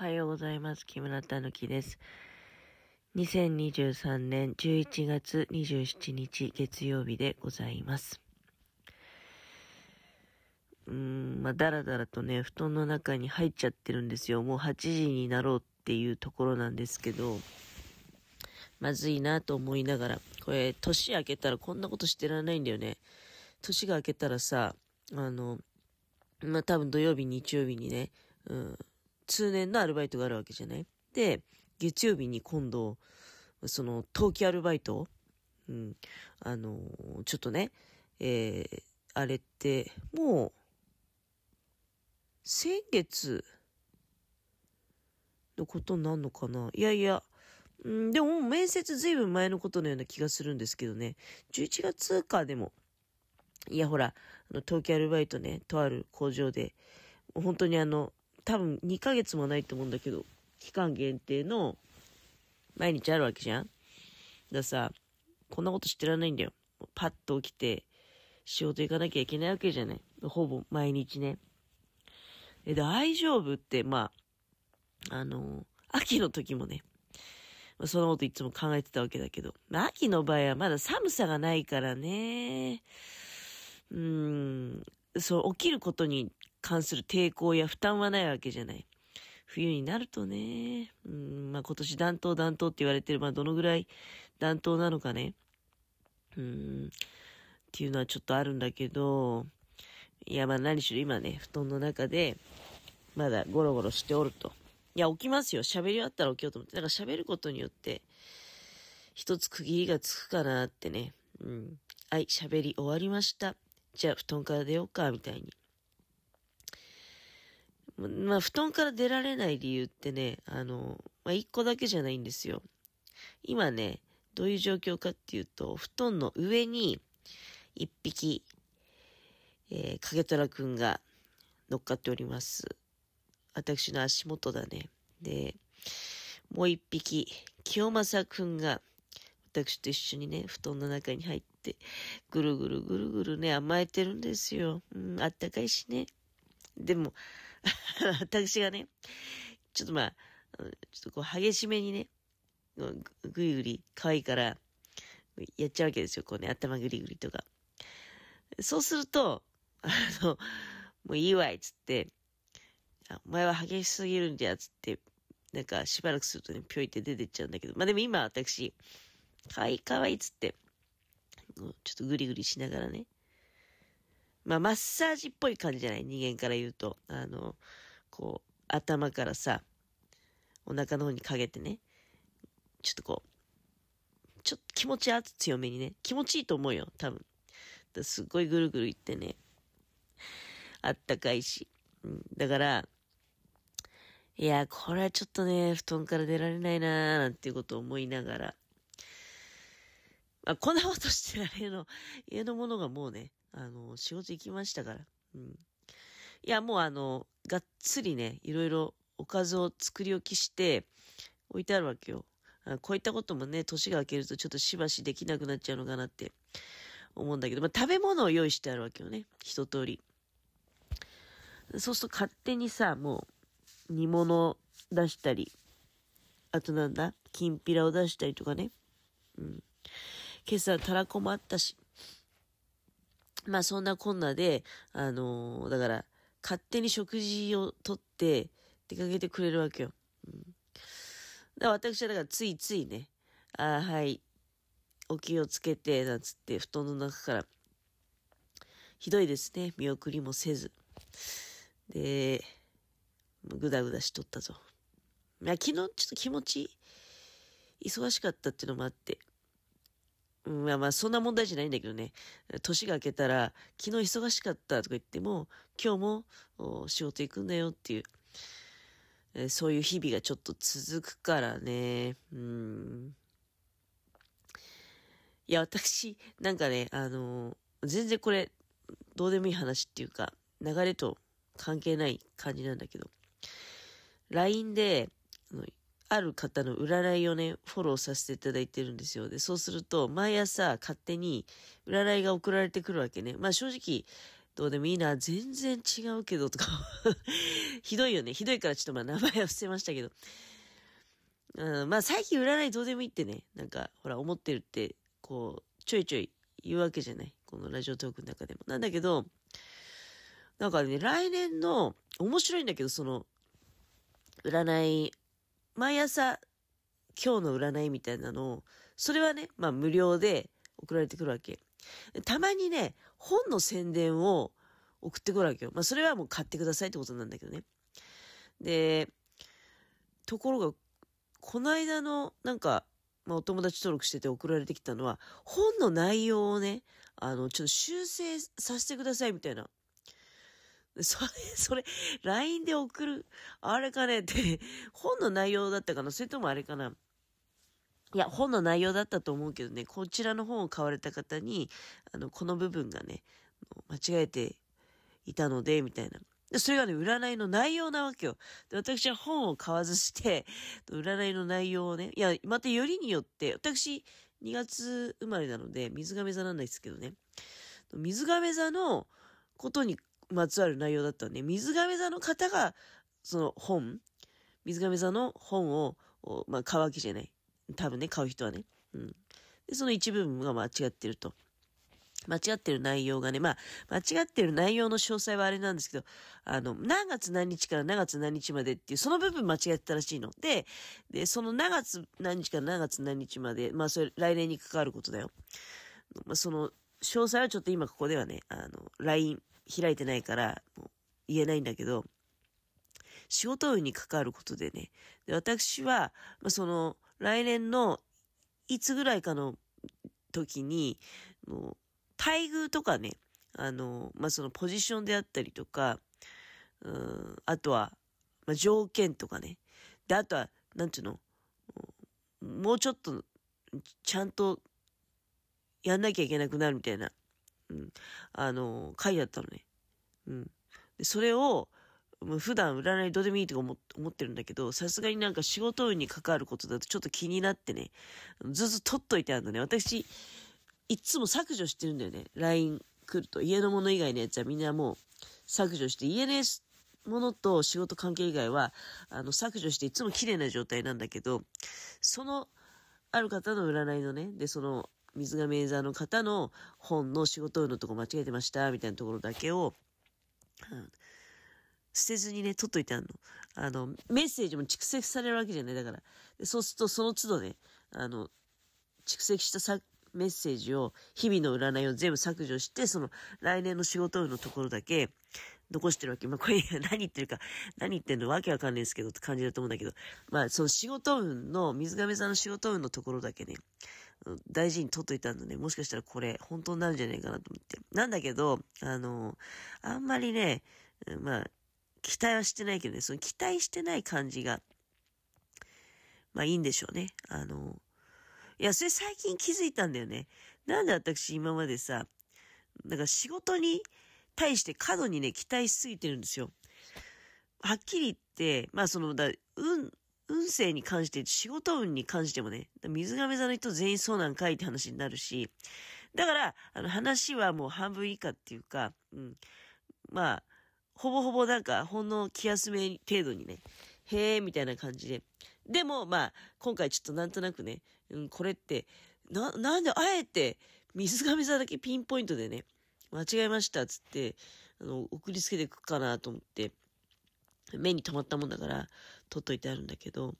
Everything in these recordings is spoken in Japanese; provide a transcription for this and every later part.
おはようございます。木村たぬきです。2023年11月27日月曜日でございます。うーん、まあ、だらだらとね、布団の中に入っちゃってるんですよ。もう8時になろうっていうところなんですけど、まずいなと思いながら、これ、年明けたらこんなことしてられないんだよね。年が明けたらさ、あの、まあ、多分土曜日、日曜日にね、うん、通年のアルバイトがあるわけじゃない？で、月曜日に今度、その、冬季アルバイトうん。あのー、ちょっとね、えー、あれって、もう、先月のことになるのかな？いやいや、うん、でも面接ずいぶん前のことのような気がするんですけどね。11月か、でも。いや、ほら、あの、冬季アルバイトね、とある工場で、本当にあの、多分2ヶ月もないと思うんだけど、期間限定の毎日あるわけじゃん？ださ、こんなこと知ってらんないんだよ。パッと起きて仕事行かなきゃいけないわけじゃない？ほぼ毎日ね。え、大丈夫って、まあ、あの秋の時もね、そのこといつも考えてたわけだけど、秋の場合はまだ寒さがないからね。うん、そう、起きることに関する抵抗や負担はないわけじゃない。冬になるとね、うん、まあ今年暖冬暖冬って言われてる、まあどのぐらい暖冬なのかね。うん、っていうのはちょっとあるんだけど、いやまあ何しろ今ね、布団の中で、まだゴロゴロしておると。いや、起きますよ。喋り終わったら起きようと思って。なんか喋ることによって、一つ区切りがつくかなってね。うん。はい、喋り終わりました。じゃあ布団から出ようか、みたいに。まあ、布団から出られない理由ってね、あの、まあ、一個だけじゃないんですよ。今ね、どういう状況かっていうと、布団の上に一匹、えー、影虎くんが乗っかっております。私の足元だね。で、もう一匹、清正くんが、私と一緒にね、布団の中に入って、ぐるぐるぐるぐるね、甘えてるんですよ。うん、あったかいしね。でも、私がね、ちょっとまあ、ちょっとこう激しめにね、ぐりぐり可愛いから、やっちゃうわけですよ。こうね、頭ぐりぐりとか。そうすると、あの、もういいわいっつって、お前は激しすぎるんじゃ、つって、なんかしばらくするとね、ぴょいって出てっちゃうんだけど、まあでも今私、可愛い可愛いっつって、ちょっとぐりぐりしながらね、まあ、マッサージっぽい感じじゃない？人間から言うと。あの、こう、頭からさ、お腹の方にかけてね、ちょっとこう、ちょっと気持ち圧強めにね、気持ちいいと思うよ、多分。すっごいぐるぐるいってね、あったかいし。うん、だから、いや、これはちょっとね、布団から出られないなーなんていうことを思いながら、あ、こんなことしてられるの、家のものがもうね、あの、仕事行きましたから。うん。いや、もうあの、がっつりね、いろいろおかずを作り置きして置いてあるわけよ。こういったこともね、年が明けるとちょっとしばしできなくなっちゃうのかなって思うんだけど、まあ、食べ物を用意してあるわけよね。一通り。そうすると勝手にさ、もう煮物出したり、あとなんだ、きんぴらを出したりとかね。うん。今朝たらこもあったし、まあそんなこんなで、あのー、だから、勝手に食事をとって出かけてくれるわけよ。うん、だから私はだからついついね、ああ、はい、お気をつけて、なんつって布団の中から、ひどいですね、見送りもせず。で、ぐだぐだしとったぞ。いや、昨日ちょっと気持ち忙しかったっていうのもあって、まあまあ、そんな問題じゃないんだけどね。年が明けたら、昨日忙しかったとか言っても、今日も仕事行くんだよっていう、えそういう日々がちょっと続くからね。うん。いや、私、なんかね、あの、全然これ、どうでもいい話っていうか、流れと関係ない感じなんだけど、LINE で、ある方の占いをね、フォローさせていただいてるんですよ。で、そうすると、毎朝勝手に占いが送られてくるわけね。まあ正直、どうでもいいな、全然違うけど、とか ひどいよね。ひどいからちょっとまあ名前は伏せましたけど。うん、まあ最近占いどうでもいいってね、なんか、ほら、思ってるって、こう、ちょいちょい言うわけじゃない。このラジオトークの中でも。なんだけど、なんかね、来年の、面白いんだけど、その、占い、毎朝、今日の占いみたいなのを、それはね、まあ無料で送られてくるわけ。たまにね、本の宣伝を送ってくるわけよ。まあそれはもう買ってくださいってことなんだけどね。で、ところが、この間の、なんか、まあ、お友達登録してて送られてきたのは、本の内容をね、あの、ちょっと修正させてくださいみたいな。それ、それ、LINE で送る、あれかねって、本の内容だったかな？それともあれかな？いや、本の内容だったと思うけどね、こちらの本を買われた方に、あの、この部分がね、間違えていたので、みたいな。で、それがね、占いの内容なわけよ。で、私は本を買わずして、占いの内容をね、いや、またよりによって、私、2月生まれなので、水亀座なんですけどね、水亀座のことにまつわる内容だったんで、水亀座の方が、その本、水亀座の本を、まあ、買うわけじゃない。多分ね、買う人はね。うん。で、その一部分が間違ってると。間違ってる内容がね、まあ、間違ってる内容の詳細はあれなんですけど、あの、何月何日から何月何日までっていう、その部分間違ってたらしいの。で、で、その何月何日から何月何日まで、まあ、それ、来年に関わることだよ。まあ、その、詳細はちょっと今ここではね、あの、LINE 開いてないから、言えないんだけど、仕事運に関わることでね、で私は、まあ、その、来年のいつぐらいかの時に、もう待遇とかね、あの、まあ、そのポジションであったりとか、うん、あとは、まあ、条件とかね。で、あとは、なんていうの、もうちょっと、ちゃんと、やんなきゃいけなくなるみたいな、うん、あの、回だったのね。うん。で、それを、もう普段占いどうでもいいとか思ってるんだけど、さすがになんか仕事運に関わることだとちょっと気になってね、ずっと取っといてあるのね。私、いつも削除してるんだよね。LINE 来ると。家のもの以外のやつはみんなもう削除して、家のものと仕事関係以外は、あの、削除していつも綺麗な状態なんだけど、その、ある方の占いのね、で、その、水亀座の方の本の仕事のとこ間違えてました、みたいなところだけを、うん捨てずにね、取っといてあるの。あの、メッセージも蓄積されるわけじゃない。だから。そうすると、その都度ね、あの、蓄積したさメッセージを、日々の占いを全部削除して、その、来年の仕事運のところだけ、残してるわけ。まあ、これ 何言ってるか、何言ってんのわけわかんないですけどって感じだと思うんだけど、まあ、その仕事運の、水亀座の仕事運のところだけね、大事に取っといたんだね。もしかしたらこれ、本当になるんじゃないかなと思って。なんだけど、あの、あんまりね、まあ、期待はしてないけどね、その期待してない感じが、まあいいんでしょうね。あの、いや、それ最近気づいたんだよね。なんで私今までさ、なんか仕事に対して過度にね、期待しすぎてるんですよ。はっきり言って、まあその、だ、運、運勢に関して、仕事運に関してもね、水亀座の人全員そうなんかいって話になるし、だから、あの話はもう半分以下っていうか、うん。まあ、ほぼほぼなんか、ほんの気休め程度にね、へえ、みたいな感じで。でも、まあ、今回ちょっとなんとなくね、うん、これって、な、なんであえて、水上座だけピンポイントでね、間違えましたっ、つって、あの、送りつけてくかなと思って、目に留まったもんだから、取っといてあるんだけど、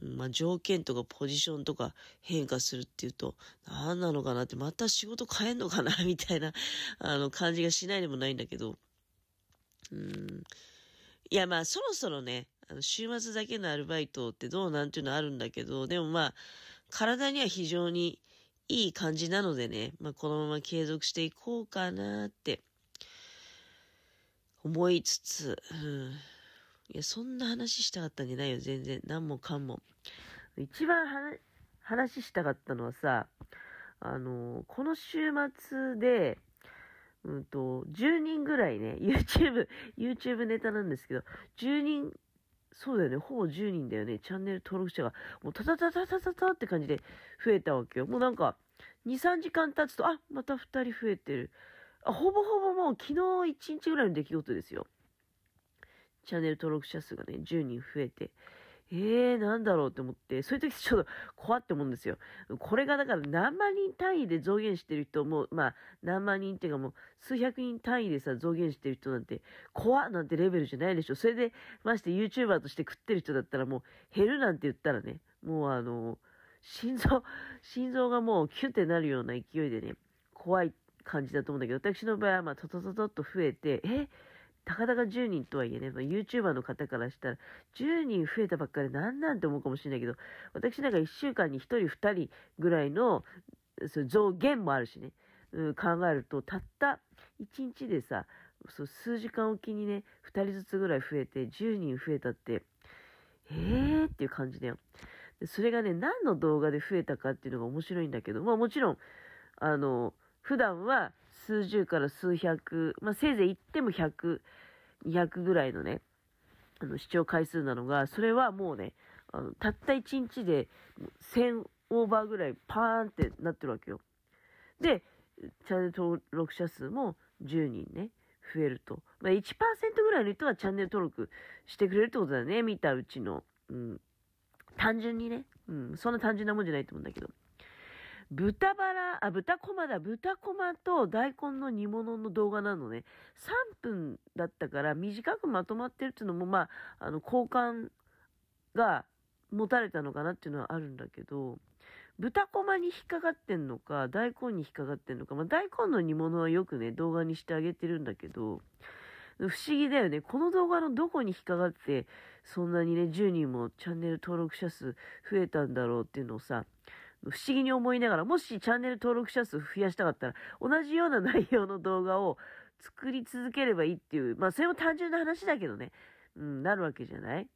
まあ、条件とかポジションとか変化するっていうと、何なのかなって、また仕事変えんのかな みたいな、あの、感じがしないでもないんだけど、うん。いや、まあ、そろそろね、あの週末だけのアルバイトってどうなんていうのあるんだけど、でもまあ、体には非常にいい感じなのでね、まあ、このまま継続していこうかなって思いつつ、うん。いや、そんな話したかったんじゃないよ、全然。何もかんも。一番話したかったのはさ、あの、この週末で、うんと、10人ぐらいね、YouTube、YouTube ネタなんですけど、10人、そうだよね、ほぼ10人だよね、チャンネル登録者が、もうタタタタタタタって感じで増えたわけよ。もうなんか、2、3時間経つと、あ、また2人増えてる。あほぼほぼもう昨日1日ぐらいの出来事ですよ。チャンネル登録者数がね、10人増えて。えー、なんだろうって思って、そういう時ちょっと怖って思うんですよ。これがだから何万人単位で増減してる人も、まあ何万人っていうかもう数百人単位でさ、増減してる人なんて怖なんてレベルじゃないでしょ。それでまして YouTuber として食ってる人だったらもう減るなんて言ったらね、もうあの、心臓、心臓がもうキュってなるような勢いでね、怖い感じだと思うんだけど、私の場合はまあトトトトっと増えて、え？たかだか10人とはいえね、まあ、YouTuber の方からしたら、10人増えたばっかりなんなんて思うかもしれないけど、私なんか1週間に1人2人ぐらいのその増減もあるしね、うん、考えると、たった1日でさ、そう数時間おきにね、2人ずつぐらい増えて、10人増えたって、えーっていう感じだよ。それがね、何の動画で増えたかっていうのが面白いんだけど、まあもちろん、あの、普段は数十から数百、まあ、せいぜい言っても100、200ぐらいのね、あの、視聴回数なのが、それはもうね、あの、たった1日で1000オーバーぐらいパーンってなってるわけよ。で、チャンネル登録者数も10人ね、増えると。まあ、1%ぐらいの人はチャンネル登録してくれるってことだね、見たうちの。うん。単純にね。うん。そんな単純なもんじゃないと思うんだけど。豚バラ、あ、豚こまだ。豚こまと大根の煮物の動画なのね。3分だったから短くまとまってるっていうのも、まあ、あの、好感が持たれたのかなっていうのはあるんだけど、豚こまに引っかかってんのか、大根に引っかかってんのか、まあ、大根の煮物はよくね、動画にしてあげてるんだけど、不思議だよね。この動画のどこに引っかかって、そんなにね、10人もチャンネル登録者数増えたんだろうっていうのをさ、不思議に思いながら、もしチャンネル登録者数増やしたかったら、同じような内容の動画を作り続ければいいっていう、まあそれも単純な話だけどね、うん、なるわけじゃない？